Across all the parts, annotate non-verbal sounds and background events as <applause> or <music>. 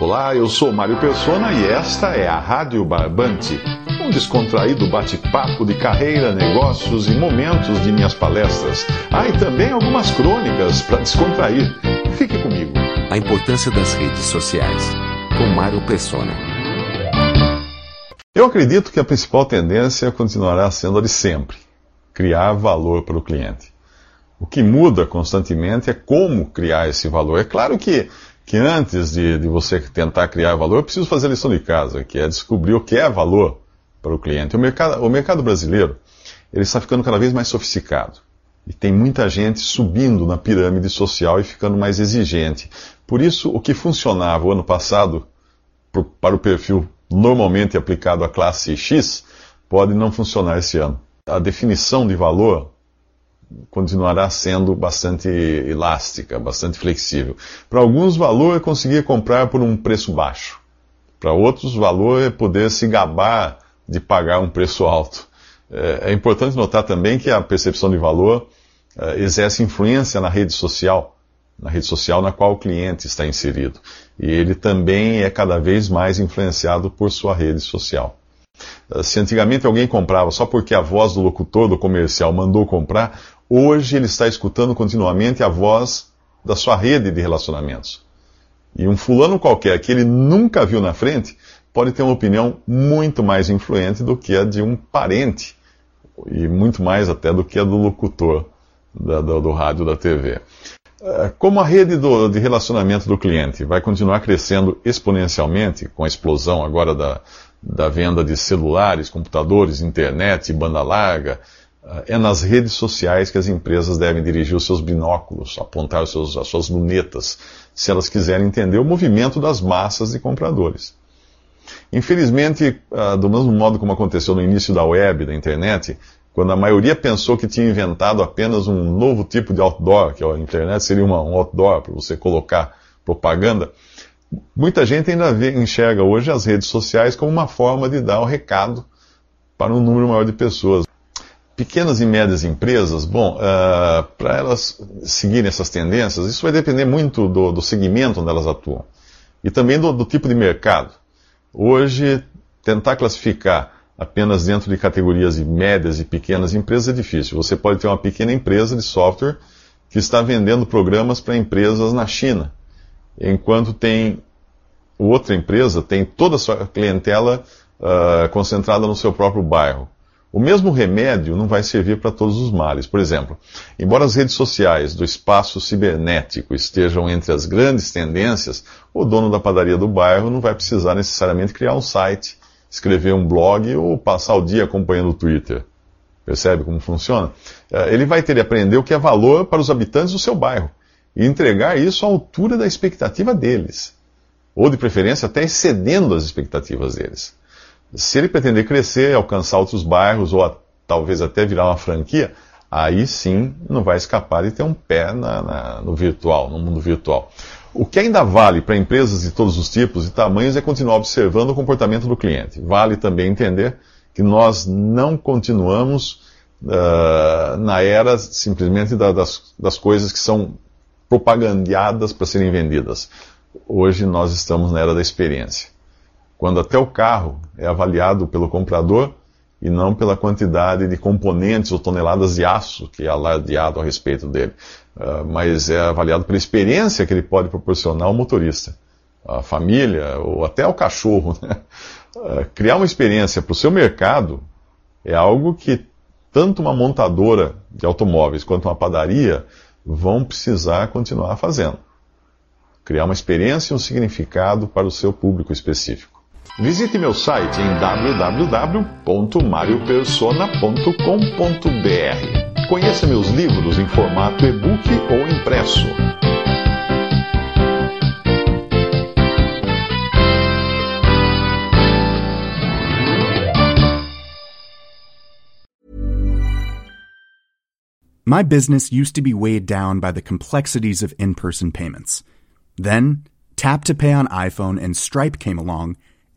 Olá, eu sou Mário Persona e esta é a Rádio Barbante, um descontraído bate-papo de carreira, negócios e momentos de minhas palestras. Ah, e também algumas crônicas para descontrair. Fique comigo. A importância das redes sociais, com Mário Persona. Eu acredito que a principal tendência continuará sendo a de sempre: criar valor para o cliente. O que muda constantemente é como criar esse valor. É claro que que antes de, de, você tentar criar valor, eu preciso fazer a lição de casa, que é descobrir o que é valor para o cliente. O mercado, o mercado brasileiro ele está ficando cada vez mais sofisticado. E tem muita gente subindo na pirâmide social e ficando mais exigente. Por isso, o que funcionava o ano passado para o perfil normalmente aplicado à classe X pode não funcionar esse ano. A definição de valor continuará sendo bastante elástica, bastante flexível. Para alguns, valor é conseguir comprar por um preço baixo. Para outros, valor é poder se gabar de pagar um preço alto. É, é importante notar também que a percepção de valor é, exerce influência na rede social, na rede social na qual o cliente está inserido. E ele também é cada vez mais influenciado por sua rede social. É, se antigamente alguém comprava só porque a voz do locutor do comercial mandou comprar, Hoje ele está escutando continuamente a voz da sua rede de relacionamentos. E um fulano qualquer que ele nunca viu na frente pode ter uma opinião muito mais influente do que a de um parente, e muito mais até do que a do locutor da, do, do, rádio da TV. É, como a rede do, de relacionamento do cliente vai continuar crescendo exponencialmente, com a explosão agora da, da venda de celulares, computadores, internet, banda larga, é nas redes sociais que as empresas devem dirigir os seus binóculos, apontar os seus, as suas lunetas, se elas quiserem entender o movimento das massas de compradores. Infelizmente, ah, do mesmo modo como aconteceu no início da web, da internet, quando a maioria pensou que tinha inventado apenas um novo tipo de outdoor, que a internet seria um outdoor para você colocar propaganda, muita gente ainda vê, enxerga hoje as redes sociais como uma forma de dar o um recado para um número maior de pessoas. Pequenas e médias empresas, bom, uh, para elas seguirem essas tendências, isso vai depender muito do, do segmento onde elas atuam e também do, do tipo de mercado. Hoje, tentar classificar apenas dentro de categorias de médias e pequenas empresas é difícil. Você pode ter uma pequena empresa de software que está vendendo programas para empresas na China, enquanto tem outra empresa tem toda a sua clientela uh, concentrada no seu próprio bairro. O mesmo remédio não vai servir para todos os males. Por exemplo, embora as redes sociais do espaço cibernético estejam entre as grandes tendências, o dono da padaria do bairro não vai precisar necessariamente criar um site, escrever um blog ou passar o dia acompanhando o Twitter. Percebe como funciona? Eh, ele vai ter de aprender o que é valor para os habitantes do seu bairro e entregar isso à altura da expectativa deles, ou de preferência até excedendo as expectativas deles. Se ele pretender crescer, alcançar outros bairros ou a, talvez até virar uma franquia, aí sim não vai escapar de ter um pé na, na, no virtual, no mundo virtual. O que ainda vale para empresas de todos os tipos e tamanhos é continuar observando o comportamento do cliente. Vale também entender que nós não continuamos uh, na era simplesmente da, das, das coisas que são propagandeadas para serem vendidas. Hoje nós estamos na era da experiência quando até o carro é avaliado pelo comprador e não pela quantidade de componentes ou toneladas de aço que é alardeado a respeito dele, uh, mas é avaliado pela experiência que ele pode proporcionar ao motorista, à família ou até ao cachorro. <laughs> Né? Uh, criar uma experiência para o seu mercado é algo que tanto uma montadora de automóveis quanto uma padaria vão precisar continuar fazendo. Criar uma experiência e um significado para o seu público específico. Visite meu site em www.mariopersona.com.br. Conheça meus livros em formato e-book ou impresso. My business used to be weighed down by the complexities of in person payments. Then, Tap to Pay on iPhone and Stripe came along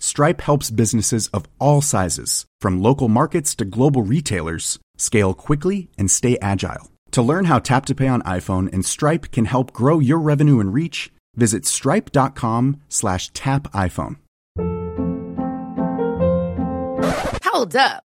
Stripe helps businesses of all sizes, from local markets to global retailers, scale quickly and stay agile. To learn how Tap to Pay on iPhone and Stripe can help grow your revenue and reach, visit stripe.com slash tap iPhone. Hold up.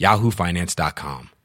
yahoofinance.com.